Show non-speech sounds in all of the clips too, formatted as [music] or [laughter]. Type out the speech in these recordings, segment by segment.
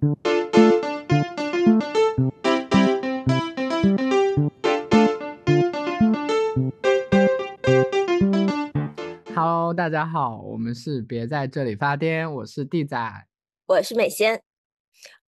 Hello，大家好，我们是别在这里发癫，我是地仔，我是美仙。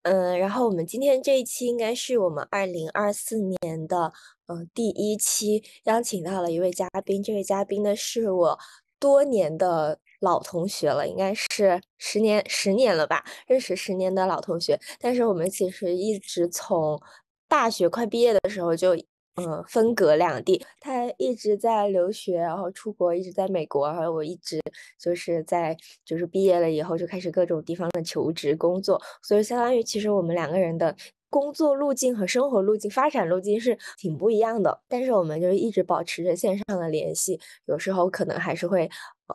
嗯，然后我们今天这一期应该是我们二零二四年的呃第一期，邀请到了一位嘉宾，这位嘉宾呢是我多年的老同学了，应该是十年十年了吧，认识十年的老同学，但是我们其实一直从大学快毕业的时候就。嗯，分隔两地，他一直在留学，然后出国，一直在美国，然后我一直就是在就是毕业了以后就开始各种地方的求职工作，所以相当于其实我们两个人的工作路径和生活路径、发展路径是挺不一样的，但是我们就是一直保持着线上的联系，有时候可能还是会，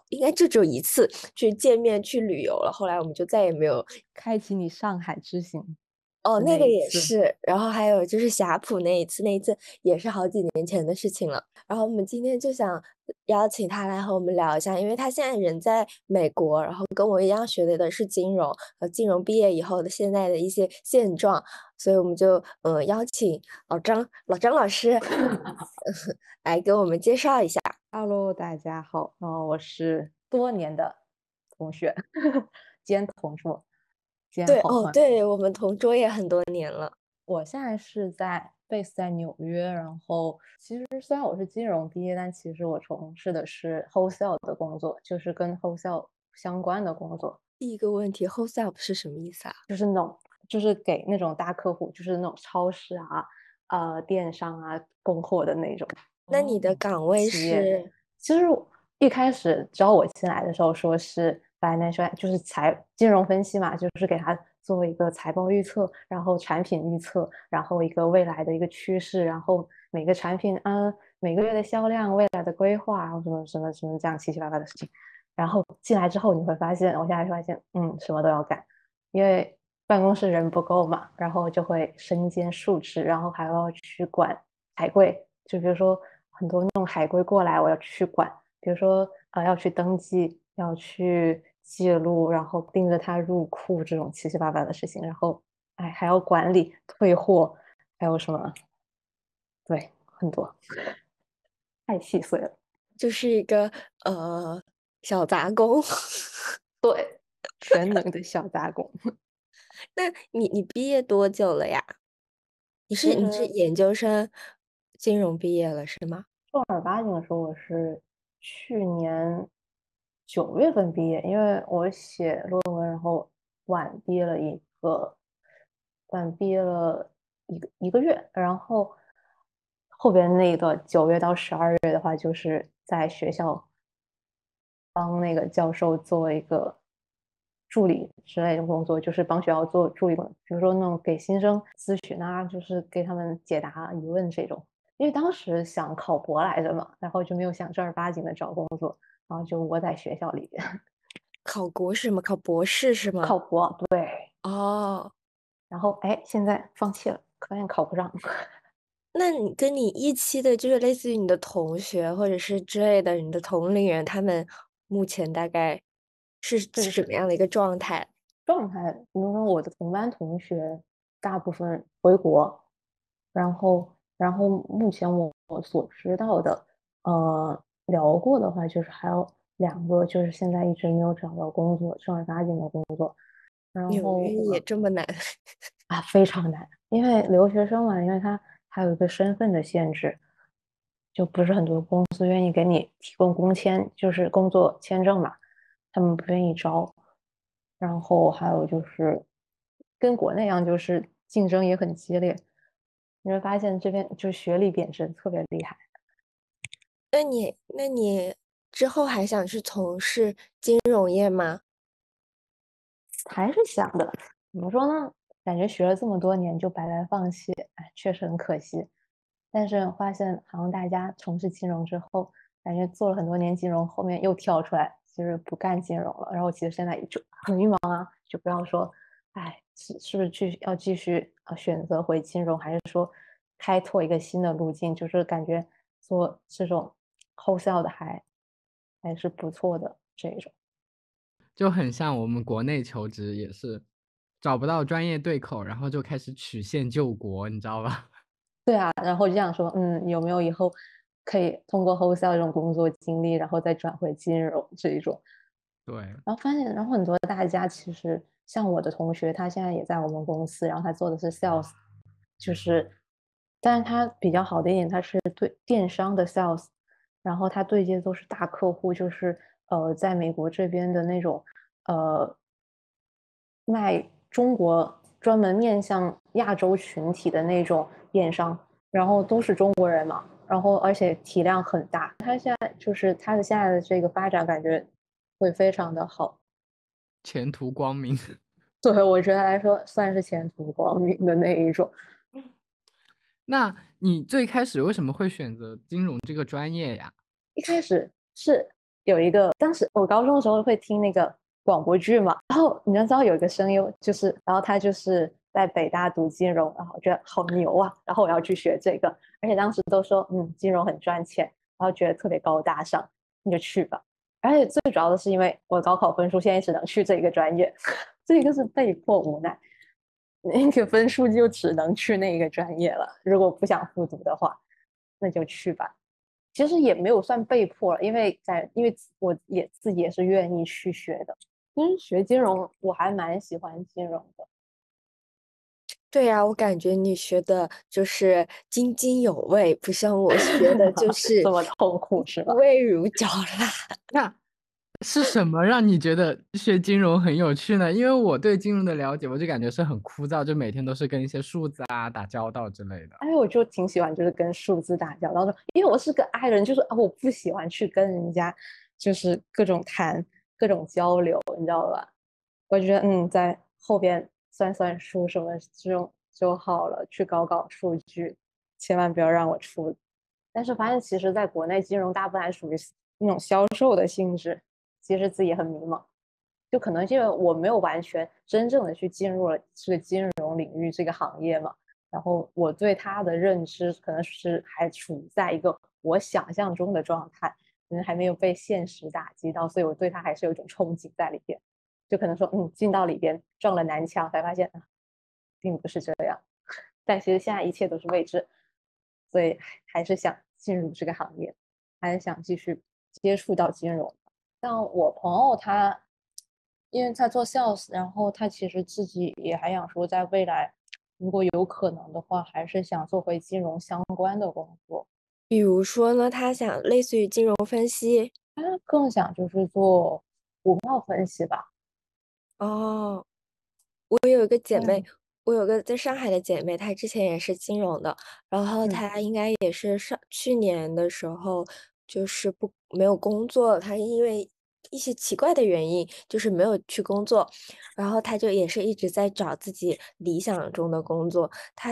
应该就只有一次去见面去旅游了，后来我们就再也没有开启你上海之行。哦，那个也是，然后还有就是霞浦那一次，那一次也是好几年前的事情了。然后我们今天就想邀请他来和我们聊一下，因为他现在人在美国，然后跟我一样学的的是金融，呃，金融毕业以后的现在的一些现状，所以我们就呃邀请老张老张老师 [laughs] 来给我们介绍一下。Hello，大家好，哦，我是多年的同学 [laughs] 兼同桌。对哦，对我们同桌也很多年了。我现在是在 base 在纽约，然后其实虽然我是金融毕业，但其实我从事的是 wholesale 的工作，就是跟 wholesale 相关的工作。第一个问题，wholesale 是什么意思啊？就是那种，就是给那种大客户，就是那种超市啊、呃电商啊供货的那种。那你的岗位是？其实一开始招我进来的时候说是。Financial 就是财金融分析嘛，就是给他做一个财报预测，然后产品预测，然后一个未来的一个趋势，然后每个产品啊每个月的销量、未来的规划，然后什么什么什么这样七七八八的事情。然后进来之后你会发现，我现在发现，嗯，什么都要干，因为办公室人不够嘛，然后就会身兼数职，然后还要去管海归，就比如说很多那种海归过来，我要去管，比如说呃要去登记，要去。记录，然后盯着他入库这种七七八八的事情，然后哎还要管理退货，还有什么？对，很多，太细碎了，就是一个呃小杂工，[laughs] 对，全能的小杂工。[laughs] 那你你毕业多久了呀？你是你是研究生金融毕业了是吗？正儿八经的说，我是去年。九月份毕业，因为我写论文，然后晚毕业了一个，晚毕业了一个一个月，然后后边那个九月到十二月的话，就是在学校帮那个教授做一个助理之类的工作，就是帮学校做助理，比如说那种给新生咨询啊，就是给他们解答疑问这种。因为当时想考博来着嘛，然后就没有想正儿八经的找工作。然后就窝在学校里边，[laughs] 考国是吗？考博士是吗？考博对哦。然后哎，现在放弃了，发现考不上。[laughs] 那你跟你一期的，就是类似于你的同学或者是之类的，你的同龄人，他们目前大概是是什么样的一个状态？状态，比如说我的同班同学大部分回国，然后然后目前我我所知道的，呃。聊过的话，就是还有两个，就是现在一直没有找到工作，正儿八经的工作。然后也这么难啊，非常难，因为留学生嘛，因为他还有一个身份的限制，就不是很多公司愿意给你提供工签，就是工作签证嘛，他们不愿意招。然后还有就是跟国内一样，就是竞争也很激烈。你会发现这边就学历贬值特别厉害。那你那你之后还想去从事金融业吗？还是想的，怎么说呢？感觉学了这么多年就白白放弃，哎，确实很可惜。但是发现好像大家从事金融之后，感觉做了很多年金融，后面又跳出来，就是不干金融了。然后其实现在就很迷茫啊，就不要说，哎，是是不是去要继续啊选择回金融，还是说开拓一个新的路径？就是感觉做这种。后效的还还是不错的这种，就很像我们国内求职也是，找不到专业对口，然后就开始曲线救国，你知道吧？[laughs] 对啊，然后就想说，嗯，有没有以后可以通过 wholesale 这种工作经历，然后再转回金融这一种？对，然后发现，然后很多大家其实像我的同学，他现在也在我们公司，然后他做的是 sales，就是，但是他比较好的一点，他是对电商的 sales，然后他对接都是大客户，就是呃，在美国这边的那种呃卖中国专门面向亚洲群体的那种电商，然后都是中国人嘛，然后而且体量很大，他现在就是他的现在的这个发展感觉。会非常的好，前途光明。[laughs] 对我觉得来说，算是前途光明的那一种。那你最开始为什么会选择金融这个专业呀？一开始是有一个，当时我高中的时候会听那个广播剧嘛，然后你要知道有一个声优，就是，然后他就是在北大读金融，然后觉得好牛啊，然后我要去学这个，而且当时都说，嗯，金融很赚钱，然后觉得特别高大上，你就去吧。而且最主要的是，因为我高考分数现在只能去这一个专业，这一个是被迫无奈，那个分数就只能去那个专业了。如果不想复读的话，那就去吧。其实也没有算被迫了，因为在因为我也自己也是愿意去学的。其实学金融我还蛮喜欢金融的。对呀，我感觉你学的就是津津有味，不像我学的就 [laughs] 是这么痛苦，是吧？味如嚼蜡。[laughs] 是什么让你觉得学金融很有趣呢？因为我对金融的了解，我就感觉是很枯燥，就每天都是跟一些数字啊打交道之类的。哎，我就挺喜欢就是跟数字打交道的，因为我是个 I 人，就是啊，我不喜欢去跟人家就是各种谈、各种交流，你知道吧？我觉得嗯，在后边。算算数什么这种就好了，去搞搞数据，千万不要让我出。但是发现其实在国内金融大部分还属于那种销售的性质，其实自己也很迷茫。就可能因为我没有完全真正的去进入了这个金融领域这个行业嘛，然后我对它的认知可能是还处在一个我想象中的状态，可能还没有被现实打击到，所以我对它还是有一种憧憬在里边。就可能说，嗯，进到里边撞了南墙，才发现啊，并不是这样。但其实现在一切都是未知，所以还是想进入这个行业，还是想继续接触到金融。像我朋友他，因为他做 sales，然后他其实自己也还想说，在未来如果有可能的话，还是想做回金融相关的工作。比如说呢，他想类似于金融分析，他更想就是做股票分析吧。哦，我有一个姐妹，我有个在上海的姐妹，她之前也是金融的，然后她应该也是上去年的时候就是不没有工作，她因为一些奇怪的原因就是没有去工作，然后他就也是一直在找自己理想中的工作，他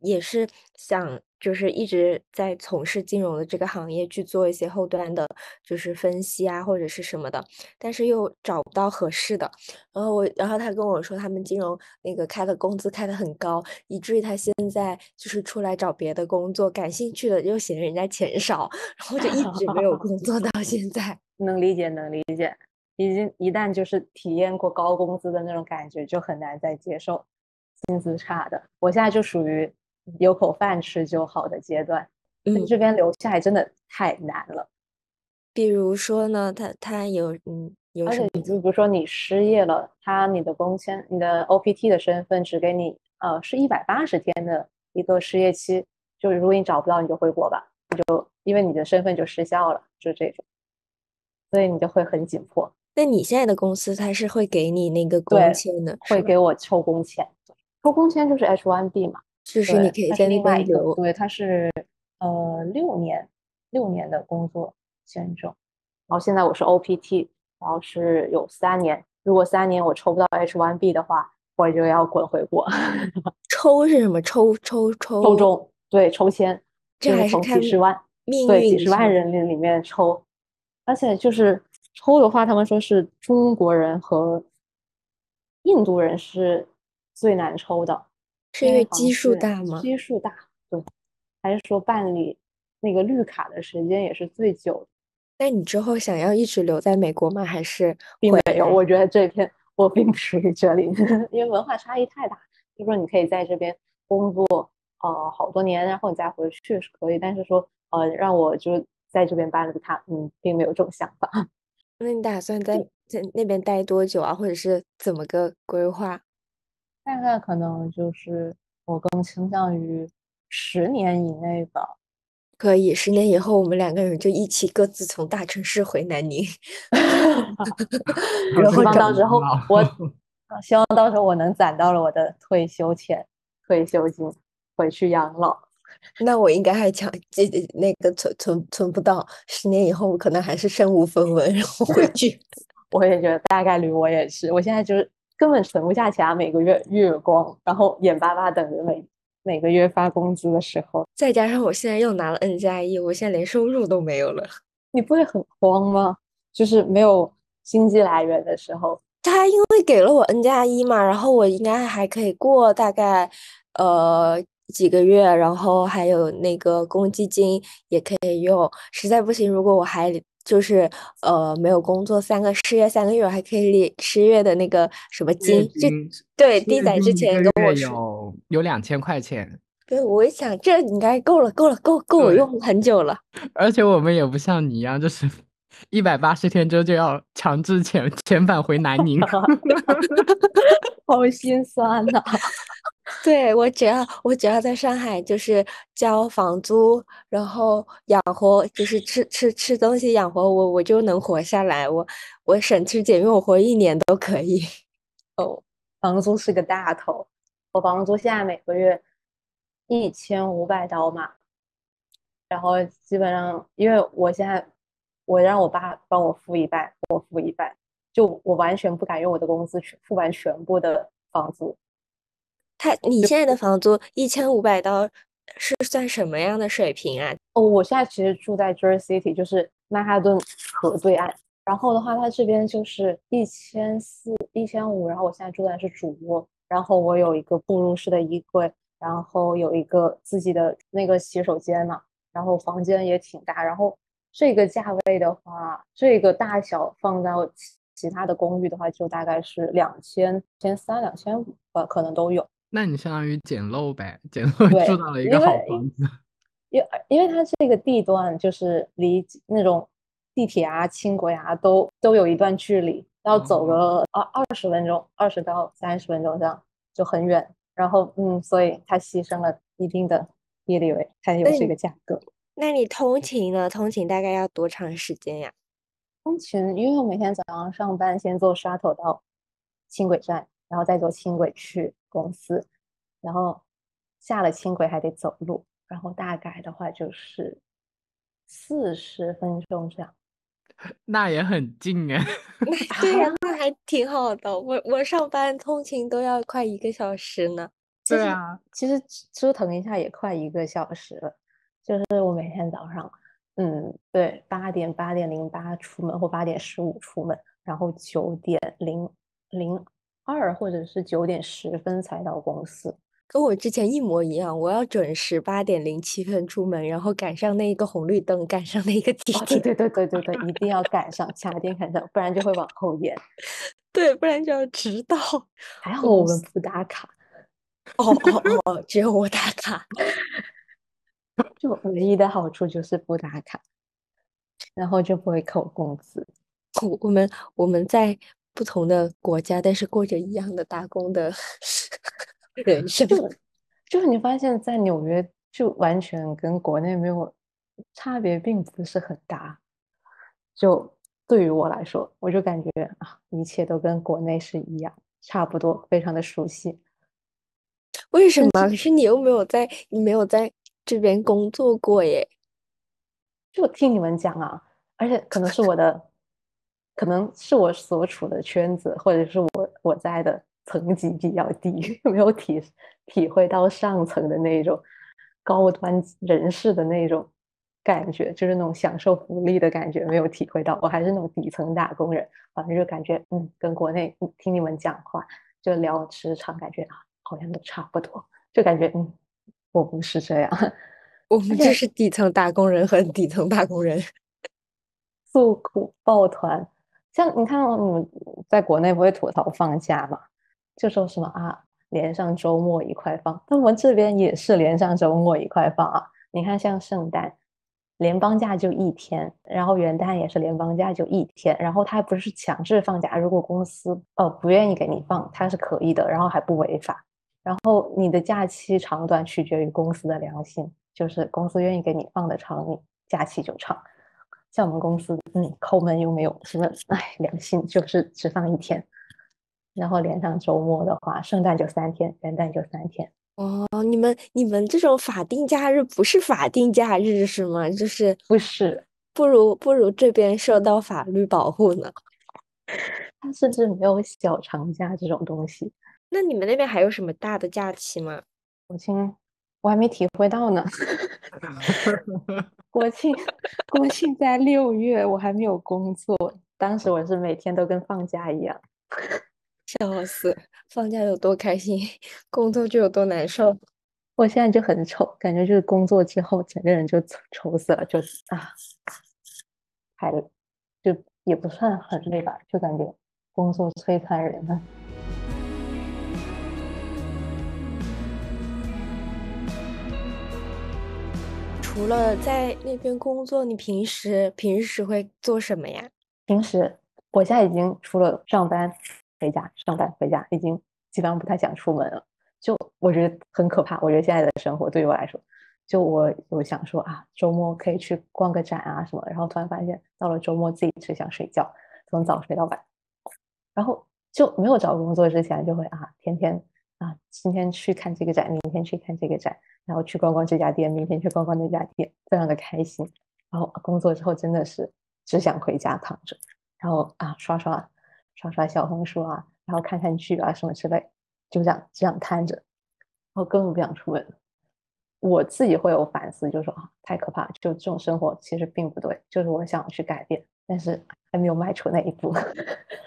也是想。就是一直在从事金融的这个行业去做一些后端的，就是分析啊或者是什么的，但是又找不到合适的。然后我，然后他跟我说，他们金融那个开的工资开的很高，以至于他现在就是出来找别的工作，感兴趣的又嫌人家钱少，然后就一直没有工作到现在。能理解，能理解。已经一旦就是体验过高工资的那种感觉，就很难再接受薪资差的。我现在就属于。有口饭吃就好的阶段，嗯，这边留下来真的太难了。比如说呢，他他有嗯有，而且就比如说你失业了，他你的工签、你的 OPT 的身份只给你呃是一百八十天的一个失业期，就是如果你找不到，你就回国吧，你就因为你的身份就失效了，就这种，所以你就会很紧迫。那你现在的公司它是会给你那个工签的，会给我抽工签，抽工签就是 H1B 嘛。就是你可以在那边留，对，它是呃六年六年的工作签证，然后现在我是 OPT，然后是有三年，如果三年我抽不到 H1B 的话，我就要滚回国。[laughs] 抽是什么？抽抽抽抽中？对，抽签，这还是几十万，对，几十万人里里面抽，而且就是抽的话，他们说是中国人和印度人是最难抽的。是因为基数大吗？基数大，对，还是说办理那个绿卡的时间也是最久？那你之后想要一直留在美国吗？还是并没有？我觉得这片我并不属于这里，[laughs] 因为文化差异太大。就说你可以在这边工作，呃，好多年，然后你再回去是可以，但是说，呃，让我就在这边搬了个他，嗯，并没有这种想法。那你打算在在那边待多久啊？或者是怎么个规划？大概可能就是我更倾向于十年以内吧。可以，十年以后我们两个人就一起各自从大城市回南宁。[laughs] 然后到时候我 [laughs] 希望到时候我能攒到了我的退休钱、退休金，回去养老。那我应该还抢这那个存存存不到，十年以后我可能还是身无分文，然后回去。[laughs] 我也觉得大概率我也是，我现在就是根本存不下钱，每个月月光，然后眼巴巴等着每。每个月发工资的时候，再加上我现在又拿了 N 加一，我现在连收入都没有了。[laughs] 你不会很慌吗？就是没有经济来源的时候，他因为给了我 N 加一嘛，然后我应该还可以过大概呃几个月，然后还有那个公积金也可以用。实在不行，如果我还就是呃没有工作三个失业三个月，我还可以领十月的那个什么金，就对，弟仔之前跟我说有有两千块钱。对，我一想这应该够了，够了，够够我用很久了。[laughs] 而且我们也不像你一样，就是一百八十天之后就要强制遣遣返回南宁，[laughs] 好心酸呐。对我只要我只要在上海，就是交房租，然后养活，就是吃吃吃东西养活我，我就能活下来。我我省吃俭用，我活一年都可以。哦，房租是个大头，我房租现在每个月一千五百刀嘛，然后基本上因为我现在我让我爸帮我付一半，我付一半，就我完全不敢用我的工资去付完全部的房租。他，你现在的房租一千五百刀是算什么样的水平啊？哦，我现在其实住在 Jersey City，就是曼哈顿河对岸。然后的话，它这边就是一千四、一千五。然后我现在住的是主卧，然后我有一个步入式的衣柜，然后有一个自己的那个洗手间嘛。然后房间也挺大。然后这个价位的话，这个大小放到其他的公寓的话，就大概是两千、千三、两千五吧，可能都有。那你相当于捡漏呗，捡漏住到了一个好房子。因因为它这个地段就是离那种地铁啊、轻轨啊都都有一段距离，要走个二二十分钟，二十到三十分钟这样就很远。然后嗯，所以它牺牲了一定的地理位，才有这个价格。那你通勤呢？通勤大概要多长时间呀？通勤，因为我每天早上上班，先坐 shuttle 到轻轨站。然后再坐轻轨去公司，然后下了轻轨还得走路，然后大概的话就是四十分钟这样。[laughs] 那也很近哎。[laughs] 对呀，[laughs] 那还挺好的。我我上班通勤都要快一个小时呢。对啊，其实折腾一下也快一个小时了。就是我每天早上，嗯，对，八点八点零八出门或八点十五出门，然后九点零零。二或者是九点十分才到公司，跟我之前一模一样。我要准时八点零七分出门，然后赶上那一个红绿灯，赶上那一个地铁。对对对对对对，一定要赶上，卡点赶上，不然就会往后延。[laughs] 对，不然就要迟到。[laughs] 还好我们不打卡。[laughs] 哦哦哦，只有我打卡。就唯一的好处就是不打卡，然后就不会扣工资。我我们我们在。不同的国家，但是过着一样的打工的 [laughs] 人生。就是你发现，在纽约就完全跟国内没有差别，并不是很大。就对于我来说，我就感觉啊，一切都跟国内是一样，差不多，非常的熟悉。为什么？可是你又没有在，你没有在这边工作过耶？就听你们讲啊，而且可能是我的。可能是我所处的圈子，或者是我我在的层级比较低，[laughs] 没有体体会到上层的那种高端人士的那种感觉，就是那种享受福利的感觉，没有体会到。我还是那种底层打工人，反正就感觉，嗯，跟国内听你们讲话，就聊职场，感觉啊，好像都差不多，就感觉，嗯，我不是这样，我们就是底层打工人和底层打工人，[laughs] 诉苦抱团。像你看，你们在国内不会吐槽放假嘛？就说什么啊，连上周末一块放。那我们这边也是连上周末一块放啊。你看，像圣诞，联邦假就一天，然后元旦也是联邦假就一天，然后它不是强制放假，如果公司呃不愿意给你放，它是可以的，然后还不违法。然后你的假期长短取决于公司的良心，就是公司愿意给你放的长，你假期就长。像我们公司，嗯，抠门又没有什么，哎，良心就是只放一天，然后连上周末的话，圣诞就三天，元旦就三天。哦，你们你们这种法定假日不是法定假日是吗？就是不是，不如不如这边受到法律保护呢。它甚至没有小长假这种东西。那你们那边还有什么大的假期吗？国庆我还没体会到呢。国庆国庆在六月，我还没有工作，当时我是每天都跟放假一样，[laughs] 笑死！放假有多开心，工作就有多难受。我现在就很丑，感觉就是工作之后整个人就丑丑死了，就啊，还就也不算很累吧，就感觉工作摧残人了。除了在那边工作，你平时平时会做什么呀？平时我现在已经除了上班回家、上班回家，已经基本上不太想出门了。就我觉得很可怕。我觉得现在的生活对于我来说，就我我想说啊，周末可以去逛个展啊什么，然后突然发现到了周末自己只想睡觉，从早睡到晚，然后就没有找工作之前就会啊，天天啊，今天去看这个展，明天去看这个展。然后去逛逛这家店，明天去逛逛那家店，非常的开心。然后工作之后真的是只想回家躺着，然后啊刷刷刷刷小红书啊，然后看看剧啊什么之类，就这样这样瘫着，然后根本不想出门。我自己会有反思，就说啊太可怕，就这种生活其实并不对，就是我想去改变，但是还没有迈出那一步。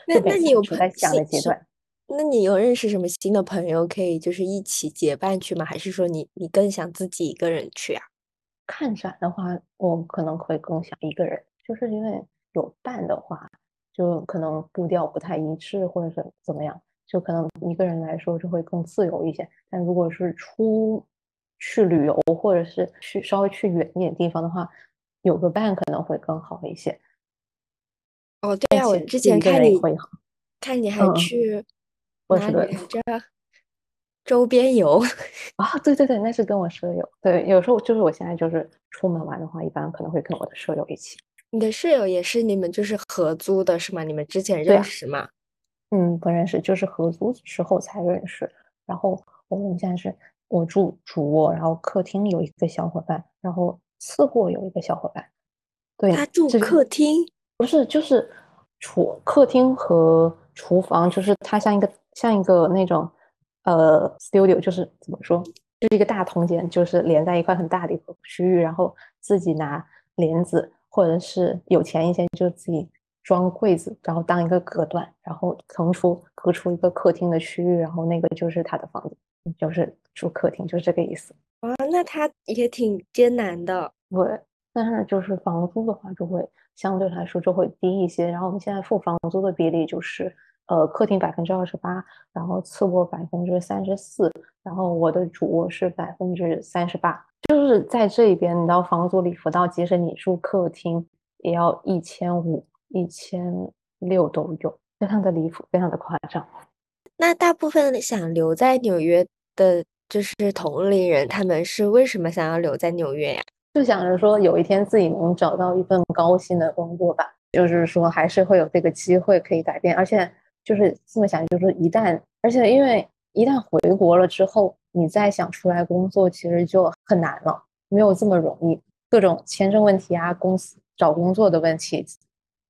那那你有在想的阶段？那你有认识什么新的朋友可以就是一起结伴去吗？还是说你你更想自己一个人去啊？看展的话，我可能会更想一个人，就是因为有伴的话，就可能步调不太一致，或者是怎么样，就可能一个人来说就会更自由一些。但如果是出去旅游，或者是去稍微去远一点地方的话，有个伴可能会更好一些。哦，对呀，我之前看你看你还去。哪里来着？周边游 [laughs] 啊，对对对，那是跟我舍友。对，有时候就是我现在就是出门玩的话，一般可能会跟我的舍友一起。你的舍友也是你们就是合租的是吗？你们之前认识吗？嗯，不认识，就是合租时候才认识。然后我们现在是我住主卧，然后客厅有一个小伙伴，然后次卧有一个小伙伴。对，他住客厅？不是，就是厨客厅和厨房，就是它像一个。像一个那种，呃，studio 就是怎么说，就是一个大空间，就是连在一块很大的一个区域，然后自己拿帘子，或者是有钱一些就自己装柜子，然后当一个隔断，然后腾出隔出一个客厅的区域，然后那个就是他的房子，就是住客厅，就是这个意思。啊，那他也挺艰难的。对，但是就是房租的话，就会相对来说就会低一些。然后我们现在付房租的比例就是。呃，客厅百分之二十八，然后次卧百分之三十四，然后我的主卧是百分之三十八，就是在这一边，你到房租里，到即使你住客厅，也要一千五、一千六都有，非常的离谱，非常的夸张。那大部分想留在纽约的，就是同龄人，他们是为什么想要留在纽约呀？就想着说有一天自己能找到一份高薪的工作吧，就是说还是会有这个机会可以改变，而且。就是这么想，就是一旦，而且因为一旦回国了之后，你再想出来工作，其实就很难了，没有这么容易。各种签证问题啊，公司找工作的问题，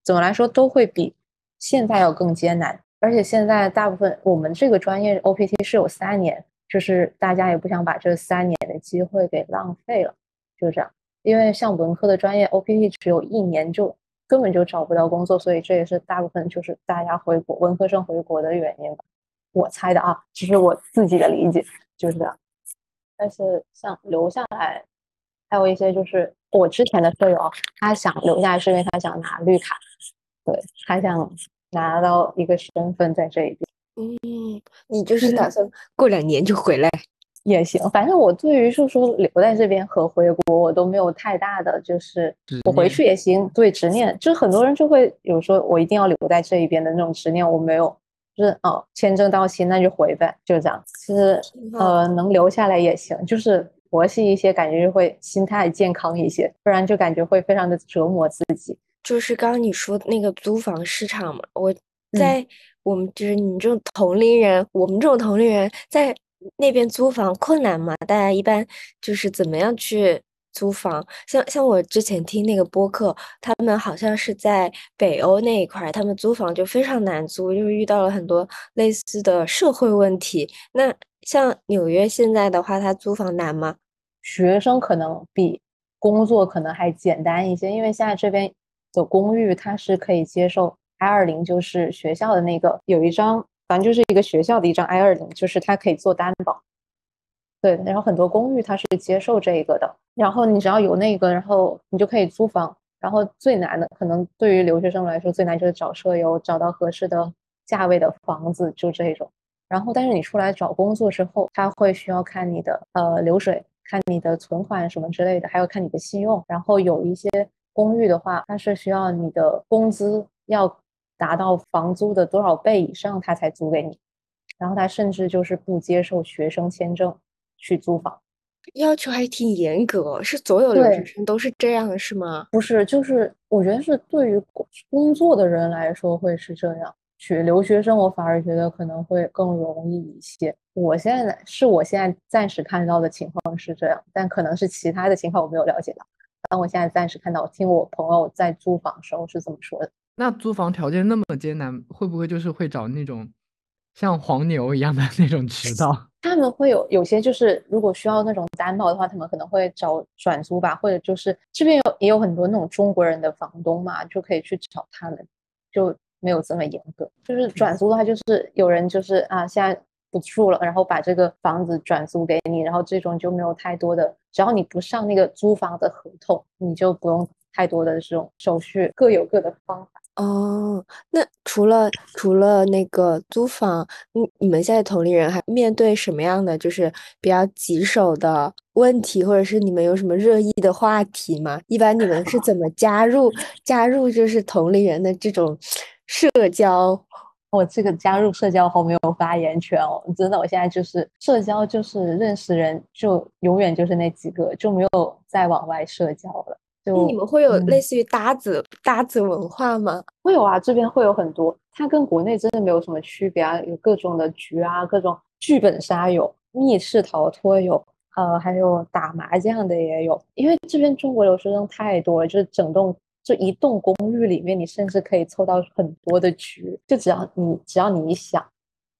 怎么来说都会比现在要更艰难。而且现在大部分我们这个专业 OPT 是有三年，就是大家也不想把这三年的机会给浪费了，就这样。因为像文科的专业 OPT 只有一年就。根本就找不到工作，所以这也是大部分就是大家回国文科生回国的原因吧。我猜的啊，只是我自己的理解就是这样。但是像留下来，还有一些就是我之前的舍友，他想留下来是因为他想拿绿卡。对，对，他想拿到一个身份在这一边。嗯，你就是打算 [laughs] 过两年就回来？也行，反正我对于就是说留在这边和回国，我都没有太大的就是我回去也行。对执念，就是很多人就会有说我一定要留在这一边的那种执念，我没有，就是哦，签证到期那就回呗，就这样。其实呃，能留下来也行，就是佛系一些，感觉就会心态健康一些，不然就感觉会非常的折磨自己。就是刚刚你说那个租房市场嘛，我在我们就是你这种同龄人，我们这种同龄人在。那边租房困难吗？大家一般就是怎么样去租房？像像我之前听那个播客，他们好像是在北欧那一块，他们租房就非常难租，就是遇到了很多类似的社会问题。那像纽约现在的话，它租房难吗？学生可能比工作可能还简单一些，因为现在这边的公寓它是可以接受 I 二零，就是学校的那个有一张。反正就是一个学校的一张 I 二零，就是它可以做担保。对，然后很多公寓它是接受这个的。然后你只要有那个，然后你就可以租房。然后最难的，可能对于留学生来说最难就是找舍友，找到合适的价位的房子，就这种。然后，但是你出来找工作之后，他会需要看你的呃流水，看你的存款什么之类的，还有看你的信用。然后有一些公寓的话，它是需要你的工资要。达到房租的多少倍以上，他才租给你。然后他甚至就是不接受学生签证去租房，要求还挺严格。是所有留学生都是这样是吗？不是，就是我觉得是对于工作的人来说会是这样。学留学生，我反而觉得可能会更容易一些。我现在是我现在暂时看到的情况是这样，但可能是其他的情况我没有了解到。但我现在暂时看到，听我朋友在租房时候是这么说的。那租房条件那么艰难，会不会就是会找那种像黄牛一样的那种渠道？[laughs] 他们会有有些就是如果需要那种担保的话，他们可能会找转租吧，或者就是这边有也有很多那种中国人的房东嘛，就可以去找他们，就没有这么严格。就是转租的话，就是有人就是啊现在不住了，然后把这个房子转租给你，然后这种就没有太多的，只要你不上那个租房的合同，你就不用太多的这种手续，各有各的方法。哦，那除了除了那个租房，你你们现在同龄人还面对什么样的就是比较棘手的问题，或者是你们有什么热议的话题吗？一般你们是怎么加入加入就是同龄人的这种社交？我这个加入社交好没有发言权哦，真的，我现在就是社交就是认识人就永远就是那几个，就没有再往外社交了。就你们会有类似于搭子搭子文化吗？会有啊，这边会有很多，它跟国内真的没有什么区别啊，有各种的局啊，各种剧本杀有，密室逃脱有，呃，还有打麻将的也有。因为这边中国留学生太多了，就是整栋就一栋公寓里面，你甚至可以凑到很多的局，就只要你只要你一想，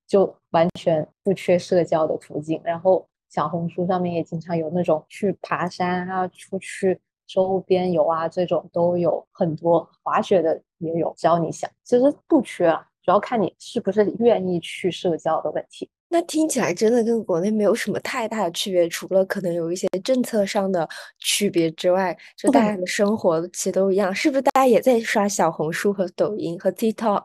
就完全不缺社交的途径。然后小红书上面也经常有那种去爬山啊，出去。周边游啊，这种都有很多，滑雪的也有，只要你想，其实不缺啊，主要看你是不是愿意去社交的问题。那听起来真的跟国内没有什么太大的区别，除了可能有一些政策上的区别之外，就大家的生活其实都一样。是不是大家也在刷小红书和抖音和 TikTok？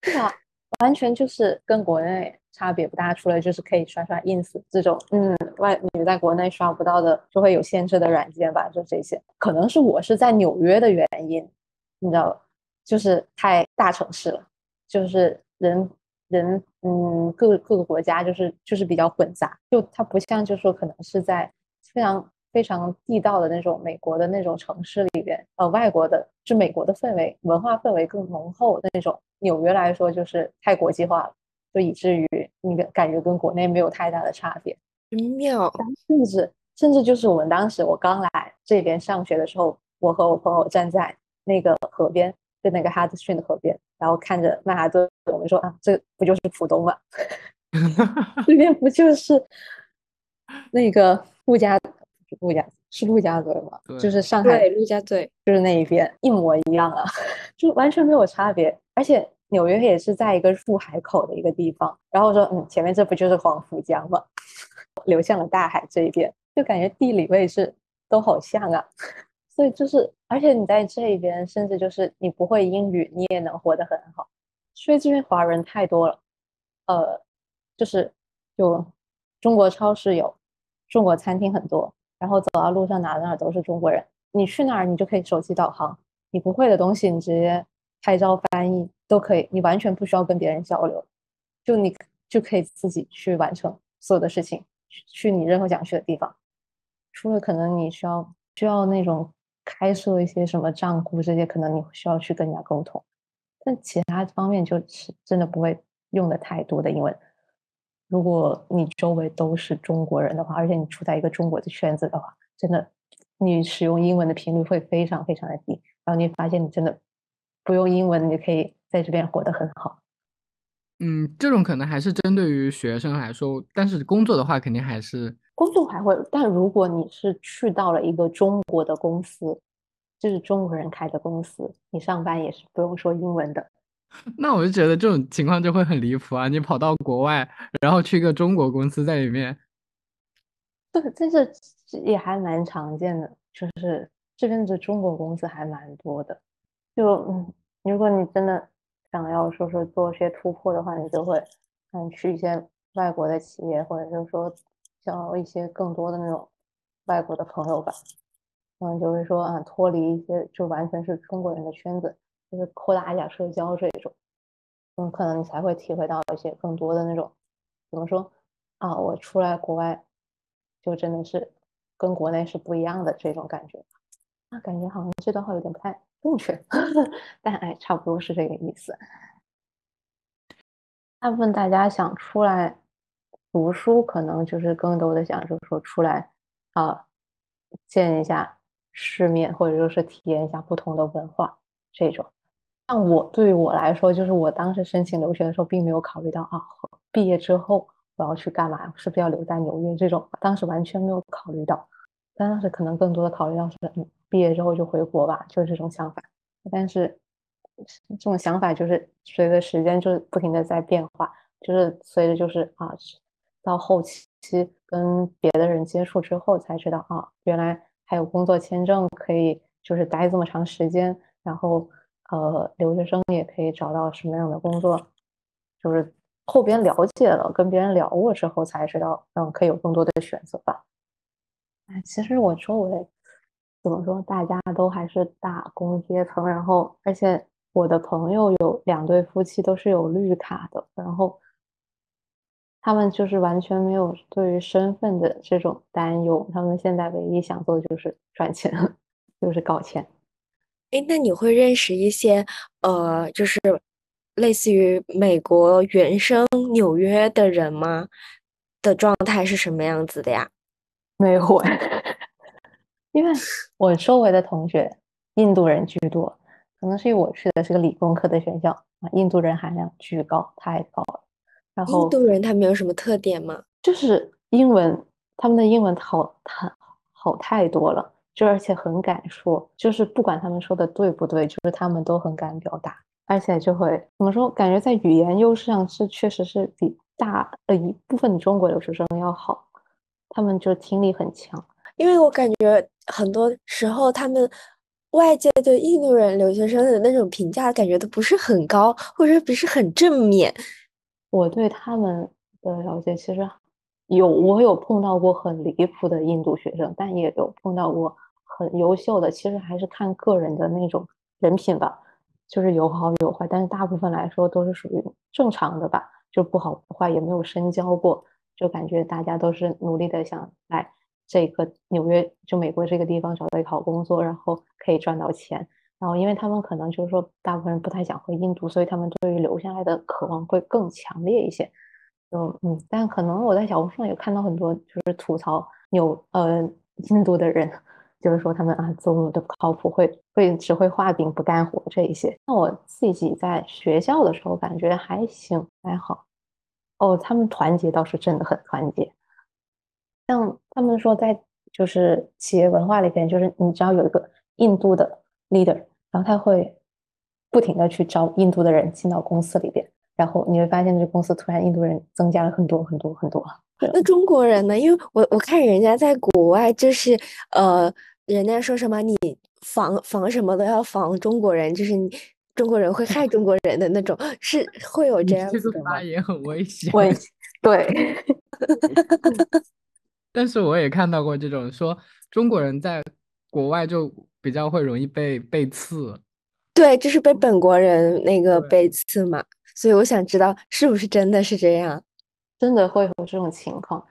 对啊，完全就是跟国内。差别不大，除了就是可以刷刷 ins 这种，嗯，外你在国内刷不到的，就会有限制的软件吧，就这些。可能是我是在纽约的原因，你知道，就是太大城市了，就是人人，嗯，各各个国家就是就是比较混杂，就它不像就说可能是在非常非常地道的那种美国的那种城市里边，呃，外国的就美国的氛围文化氛围更浓厚的那种，纽约来说就是太国际化了。就以至于你的感觉跟国内没有太大的差别，妙。甚至甚至就是我们当时我刚来这边上学的时候，我和我朋友站在那个河边，就那个哈德逊的河边，然后看着曼哈顿，我们说啊，这不就是浦东吗？[laughs] 这边不就是 [laughs] 那个陆家陆家是陆家嘴吗？就是上海陆家嘴，就是那一边一模一样啊，[laughs] 就完全没有差别，而且。纽约也是在一个入海口的一个地方，然后说，嗯，前面这不就是黄浦江吗？[laughs] 流向了大海这一边，就感觉地理位置都好像啊，[laughs] 所以就是而且你在这一边，甚至就是你不会英语，你也能活得很好。所以这边华人太多了，呃，就是就中国超市有，中国餐厅很多，然后走到路上哪哪都是中国人。你去哪儿，你就可以手机导航，你不会的东西，你直接拍照翻译都可以，你完全不需要跟别人交流，就你就可以自己去完成所有的事情，去你任何想去的地方。除了可能你需要需要那种开设一些什么账户这些，可能你需要去跟人家沟通。但其他方面就是真的不会用的太多的英文。如果你周围都是中国人的话，而且你处在一个中国的圈子的话，真的你使用英文的频率会非常非常的低。然后你发现你真的不用英文，你可以在这边活得很好。嗯，这种可能还是针对于学生来说，但是工作的话肯定还是工作还会。但如果你是去到了一个中国的公司。就是中国人开的公司，你上班也是不用说英文的。[laughs] 那我就觉得这种情况就会很离谱啊！你跑到国外，然后去一个中国公司在里面，对，但是也还蛮常见的，就是这边的中国公司还蛮多的。就嗯，如果你真的想要说说做些突破的话，你就会嗯去一些外国的企业，或者就是说交一些更多的那种外国的朋友吧。嗯，就会说啊，脱离一些就完全是中国人的圈子，就是扩大一下社交这一种，嗯，可能你才会体会到一些更多的那种，怎么说啊？我出来国外，就真的是跟国内是不一样的这种感觉。那感觉好像这段话有点不太正确，[laughs] 但哎，差不多是这个意思。大部分大家想出来读书，可能就是更多的想就是说出来啊，见一下。世面，或者说是体验一下不同的文化，这种。像我对于我来说，就是我当时申请留学的时候，并没有考虑到啊，毕业之后我要去干嘛，是不是要留在纽约这种，当时完全没有考虑到。当时可能更多的考虑到是，毕业之后就回国吧，就是这种想法。但是这种想法就是随着时间就是不停的在变化，就是随着就是啊，到后期跟别的人接触之后才知道啊，原来。还有工作签证可以，就是待这么长时间，然后呃，留学生也可以找到什么样的工作，就是后边了解了，跟别人聊过之后才知道，嗯，可以有更多的选择吧。哎，其实我周围怎么说，大家都还是打工阶层，然后而且我的朋友有两对夫妻都是有绿卡的，然后。他们就是完全没有对于身份的这种担忧，他们现在唯一想做的就是赚钱，[laughs] 就是搞钱。哎，那你会认识一些呃，就是类似于美国原生纽约的人吗？的状态是什么样子的呀？[laughs] 没有，因为我周围的同学印度人居多，可能是因为我去的是个理工科的学校啊，印度人含量巨高，太高了。然后印度人他们有什么特点吗？就是英文，他们的英文好，好，好太多了，就而且很敢说，就是不管他们说的对不对，就是他们都很敢表达，而且就会怎么说？感觉在语言优势上是确实是比大呃一部分中国留学生要好，他们就听力很强。因为我感觉很多时候他们外界对印度人留学生的那种评价，感觉都不是很高，或者不是很正面。我对他们的了解其实有，我有碰到过很离谱的印度学生，但也有碰到过很优秀的。其实还是看个人的那种人品吧，就是有好有坏。但是大部分来说都是属于正常的吧，就不好不坏，也没有深交过，就感觉大家都是努力的想来这个纽约，就美国这个地方找到一个好工作，然后可以赚到钱。然后，因为他们可能就是说，大部分人不太想回印度，所以他们对于留下来的渴望会更强烈一些。就嗯，但可能我在小红书上也看到很多就是吐槽有呃印度的人，就是说他们啊走路的不靠谱，会会只会画饼不干活这一些。那我自己在学校的时候感觉还行还好。哦，他们团结倒是真的很团结。像他们说在就是企业文化里边，就是你只要有一个印度的。leader，然后他会不停的去招印度的人进到公司里边，然后你会发现这公司突然印度人增加了很多很多很多。[laughs] 那中国人呢？因为我我看人家在国外就是呃，人家说什么你防防什么都要防中国人，就是你中国人会害中国人的那种，是会有这样这个子的吗？发言很危险。我对，[laughs] 但是我也看到过这种说中国人在国外就比较会容易被被刺，对，就是被本国人那个对背刺嘛，所以我想知道是不是真的是这样。真的会有这种情况，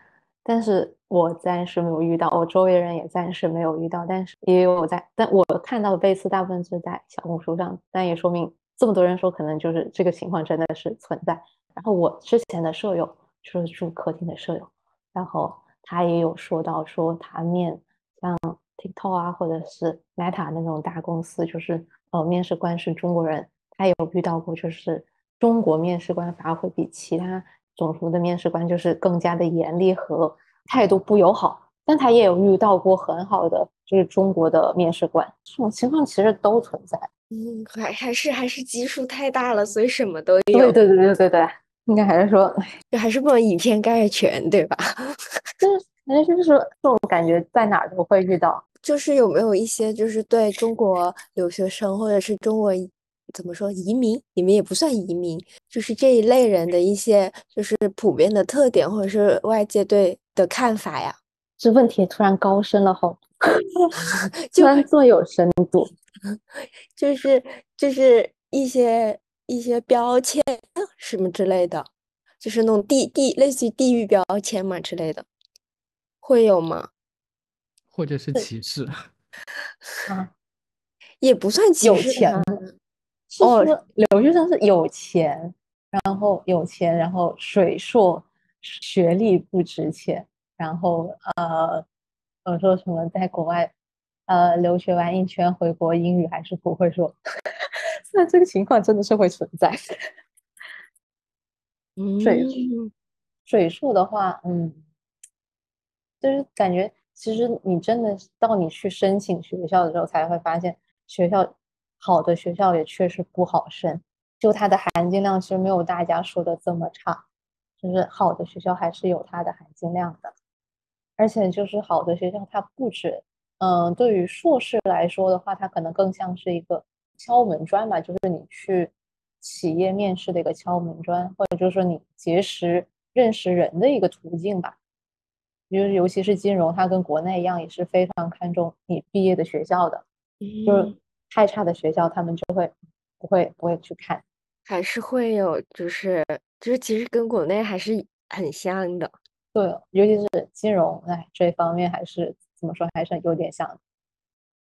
但是我暂时没有遇到，我周围人也暂时没有遇到，但是也有在，但我看到的背刺大部分是在小红书上，但也说明这么多人说，可能就是这个情况真的是存在。然后我之前的舍友就是住客厅的舍友，然后他也有说到说他面像 TikTok 啊或者是 Meta 那种大公司，就是呃面试官是中国人，他有遇到过，就是中国面试官反而会比其他种族的面试官就是更加的严厉和态度不友好，但他也有遇到过很好的就是中国的面试官，这种情况其实都存在。嗯，还还是还是基数太大了，所以什么都有，对对对对对，应该还是说，就还是不能以偏概全，对吧？就是反正就是说这种感觉在哪儿都会遇到。就是有没有一些就是对中国留学生或者是中国移怎么说移民，你们也不算移民，就是这一类人的一些就是普遍的特点，或者是外界对的看法呀？这问题突然高深了好多，[laughs] 就突然这么有深度。[laughs] 就是就是一些一些标签什么之类的，就是那种地地类似于地域标签嘛之类的，会有吗？或者是歧视。啊，[laughs] 也不算歧有视钱吧是哦说留学生是有钱，然后有钱，然后水硕学历不值钱，然后呃，呃说什么在国外呃留学完一圈回国英语还是不会说，[laughs] 那这个情况真的是会存在。[laughs] 水嗯水硕的话，嗯，就是感觉其实你真的到你去申请学校的时候，才会发现学校好的学校也确实不好申，就它的含金量其实没有大家说的这么差，就是好的学校还是有它的含金量的，而且就是好的学校它不止，嗯，对于硕士来说的话，它可能更像是一个敲门砖吧，就是你去企业面试的一个敲门砖，或者就是说你结识认识人的一个途径吧。就是尤其是金融，它跟国内一样，也是非常看重你毕业的学校的。就是，太差的学校，他们就会不会不会去看。还是会有，就是就是其实跟国内还是很像的。对，尤其是金融，哎，这方面还是怎么说，还是有点像的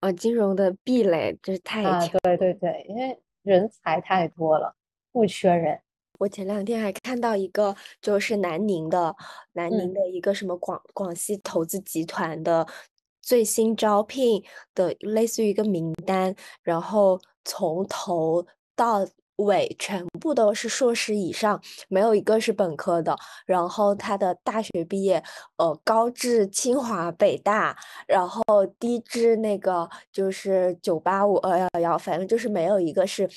啊，金融的壁垒就是太啊。对对对，因为人才太多了，不缺人。我前两天还看到一个，就是南宁的南宁嗯的一个什么广广西投资集团的最新招聘的类似于一个名单，然后从头到尾全部都是硕士以上，没有一个是本科的。然后他的大学毕业，呃，高至清华、北大，然后低至那个就是九八五、二幺幺，反正就是没有一个是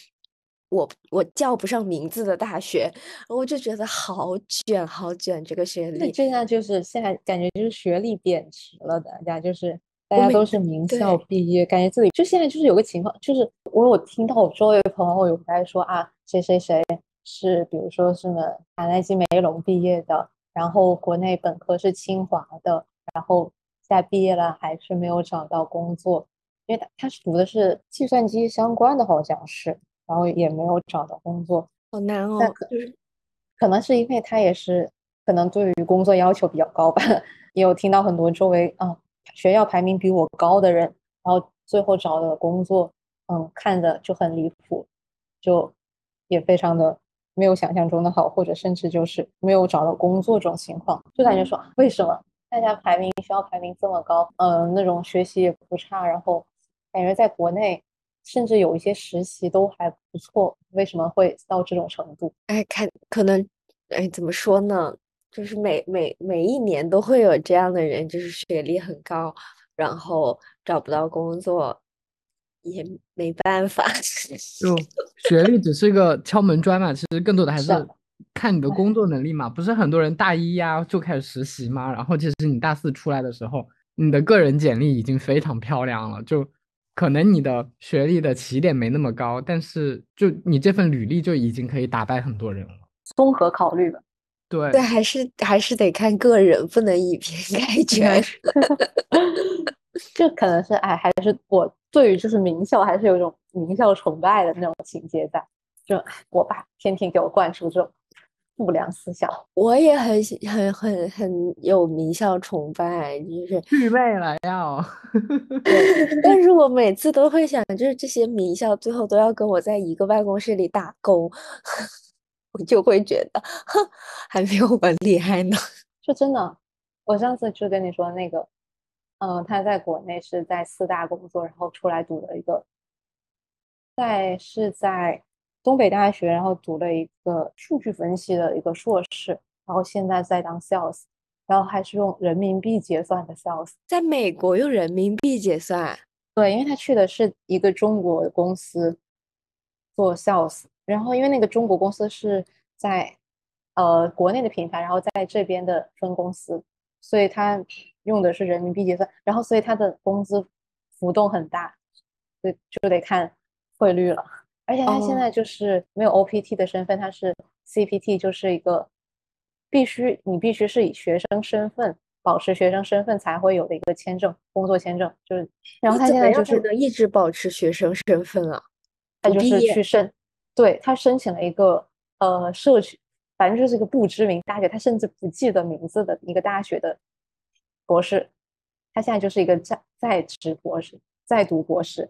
我我叫不上名字的大学，我就觉得好卷，好卷这个学历。那这样就是现在感觉就是学历贬值了，大家就是大家都是名校毕业，感觉自己就现在就是有个情况，就是我有听到我周围朋友有在说啊，谁谁谁是比如说什么卡耐基梅隆毕业的，然后国内本科是清华的，然后现在毕业了还是没有找到工作，因为他他是读的是计算机相关的，好像是，然后也没有找到工作。好难哦，那可就是可能是因为他也是可能对于工作要求比较高吧，[laughs] 也有听到很多周围啊学校排名比我高的人，然后最后找的工作，嗯，看的就很离谱，就也非常的没有想象中的好，或者甚至就是没有找到工作这种情况，就感觉说啊为什么大家排名学校排名这么高，嗯，那种学习也不差，然后感觉在国内。甚至有一些实习都还不错，为什么会到这种程度？哎，看可能哎怎么说呢？就是每每每一年都会有这样的人，就是学历很高，然后找不到工作，也没办法。[laughs] 就学历只是一个敲门砖嘛，其实更多的还是看你的工作能力嘛。不是很多人大一呀就开始实习嘛，然后其实你大四出来的时候，你的个人简历已经非常漂亮了，就可能你的学历的起点没那么高，但是就你这份履历就已经可以打败很多人了。综合考虑吧。对对，还是还是得看个人，不能以偏 [laughs] 概全。[laughs] 这可能是哎，还是我对于就是名校还是有一种名校崇拜的那种情节在。就我爸天天给我灌输这种不良思想，我也很喜很很很有名校崇拜，就是具备了要。[laughs] 但是我每次都会想，就是这些名校最后都要跟我在一个办公室里打工，[laughs] 我就会觉得，哼，还没有我厉害呢。[laughs] 就真的，我上次就跟你说那个，嗯，他在国内是在四大工作，然后出来读了一个，在是在东北大学，然后读了一个数据分析的一个硕士，然后现在在当 sales，然后还是用人民币结算的 sales。在美国用人民币结算，对，因为他去的是一个中国公司做 sales，然后因为那个中国公司是在呃国内的品牌，然后在这边的分公司，所以他用的是人民币结算，然后所以他的工资浮动很大，所以就得看汇率了。而且他现在就是没有 OPT 的身份，他是 CPT，就是一个必须你必须是以学生身份保持学生身份才会有的一个签证，工作签证就是。然后他现在就是能一直保持学生身份啊，他就是去申，对他申请了一个呃社区，反正就是一个不知名大学，他甚至不记得名字的一个大学的博士，他现在就是一个在在职博士，在读博士。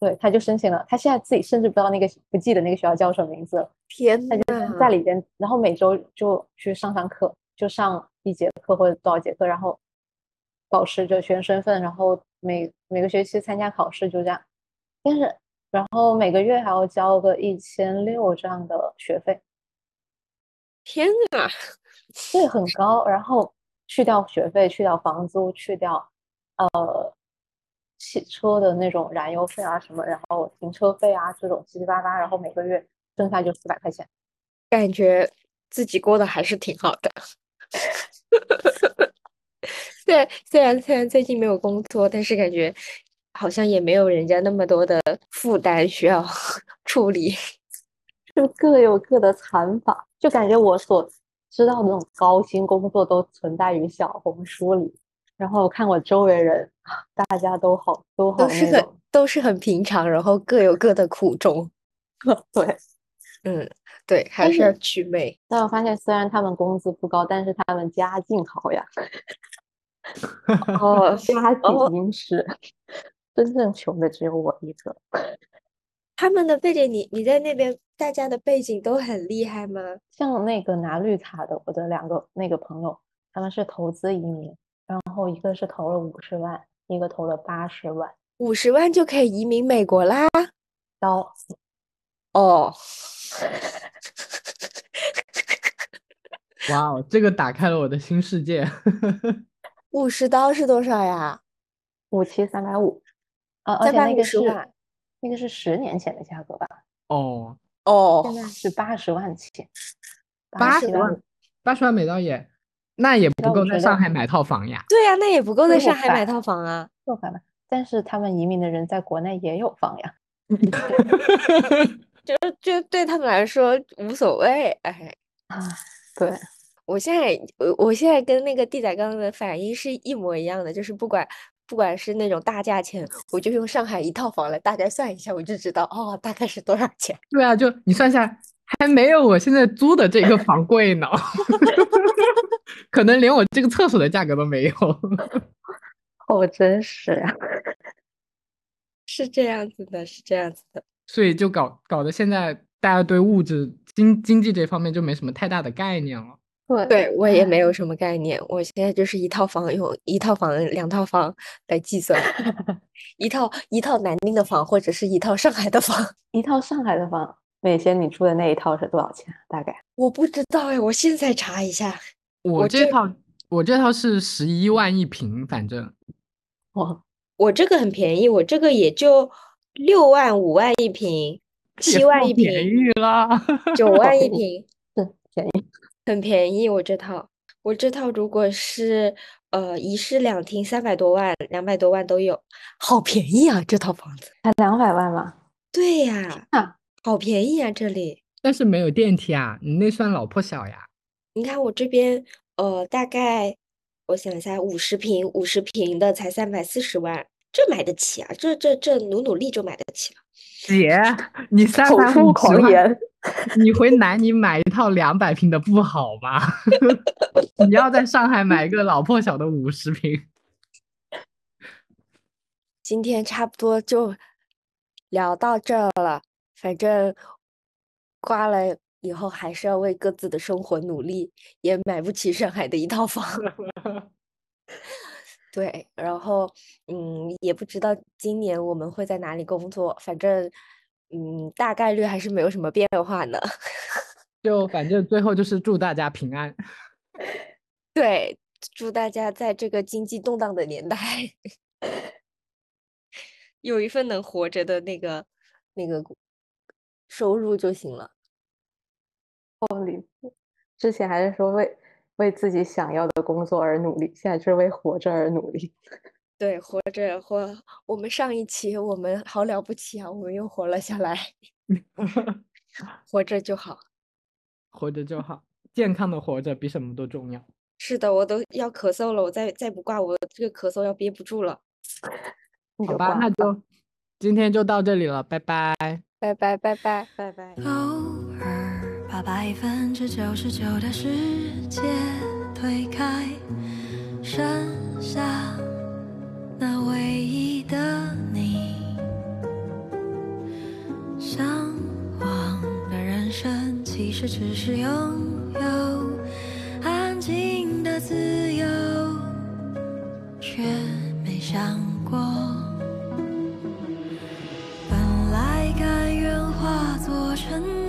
对，他就申请了，他现在自己甚至不知道那个不记得那个学校叫什么名字了。天呐，他就在里边，然后每周就去上上课，就上一节课或者多少节课，然后保持着学生身份，然后每每个学期参加考试，就这样。但是，然后每个月还要交个一千六这样的学费。天呐，对，很高。然后去掉学费，去掉房租，去掉呃。汽车的那种燃油费啊什么，然后停车费啊这种七七八八，然后每个月剩下就四百块钱，感觉自己过得还是挺好的。[laughs] 对，虽然虽然最近没有工作，但是感觉好像也没有人家那么多的负担需要 [laughs] 处理，就各有各的惨法。就感觉我所知道的那种高薪工作都存在于小红书里。然后看我周围人，大家都好，都好，都是很都是很平常，然后各有各的苦衷。[laughs] 对，嗯，对，还是要祛魅。但我发现，虽然他们工资不高，但是他们家境好呀。[laughs] 哦，家境殷实，真正穷的只有我一个。[laughs] 他们的背景，你你在那边，大家的背景都很厉害吗？像那个拿绿卡的，我的两个那个朋友，他们是投资移民。然后一个是投了五十万，一个投了八十万，五十万就可以移民美国啦？刀哦，哇哦，这个打开了我的新世界。[laughs] 五十刀是多少呀？五七三百五，啊，而且那个是那个是十年前的价格吧？哦哦，现在是八十万起，八十万，八十万美刀也。那也不够在上海买套房呀。对呀，那也不够在上海买套房啊。但是他们移民的人在国内也有房呀。[laughs] [laughs] 就就对他们来说无所谓，哎。啊，对，我现在我我现在跟那个地仔刚刚的反应是一模一样的，就是不管不管是那种大价钱，我就用上海一套房来大概算一下，我就知道哦，大概是多少钱。对啊，就你算下。还没有我现在租的这个房贵呢，[laughs] 可能连我这个厕所的价格都没有。哦，真是啊，是这样子的，是这样子的。所以就搞搞得现在大家对物质经经济这方面就没什么太大的概念了。对，对我也没有什么概念。我现在就是一套房用一套房、两套房来计算，[laughs] 一套一套南京的房或者是一套上海的房，一套上海的房。美仙，你住的那一套是多少钱？大概我不知道哎，我现在查一下。我这套，我这套是十一万一平，反正。[laughs] 我我这个很便宜，我这个也就六万五万一平，[laughs] 七万一平，便宜啦，九万一 [laughs] 平，很，便宜，很便宜。我这套，我这套如果是呃，一室两厅三百多万，两百多万都有，好便宜啊！这套房子才两百万吗？对呀，啊，好便宜啊！这里，但是没有电梯啊，你那算老破小呀。你看我这边，呃，大概我想一下，五十平，五十平的才三百四十万，这买得起啊！这这这努努力就买得起了。姐，你三口出百五十万，狂言。你回南宁买一套两百平的不好吗？[laughs] 你要在上海买一个老破小的五十平。今天差不多就聊到这儿了，反正刮了以后还是要为各自的生活努力，也买不起上海的一套房。[laughs] [laughs] 对，然后嗯，也不知道今年我们会在哪里工作，反正嗯，大概率还是没有什么变化呢。[laughs] 就反正最后就是祝大家平安。对，祝大家在这个经济动荡的年代，有一份能活着的那个那个收入就行了。之前还是说为为自己想要的工作而努力，现在就是为活着而努力。[laughs] 对，活着活，我们上一期我们好了不起啊，我们又活了下来，[laughs] 活着就好。[laughs] 活着就好，健康的活着比什么都重要。是的，我都要咳嗽了，我再再不挂，我这个咳嗽要憋不住了。好吧，那就今天就到这里了，拜拜，拜拜拜拜拜拜。偶尔把百分之九十九的世界推开，剩下那唯一的你。向往的人生其实只是拥有安静的自由，却没想过。沉。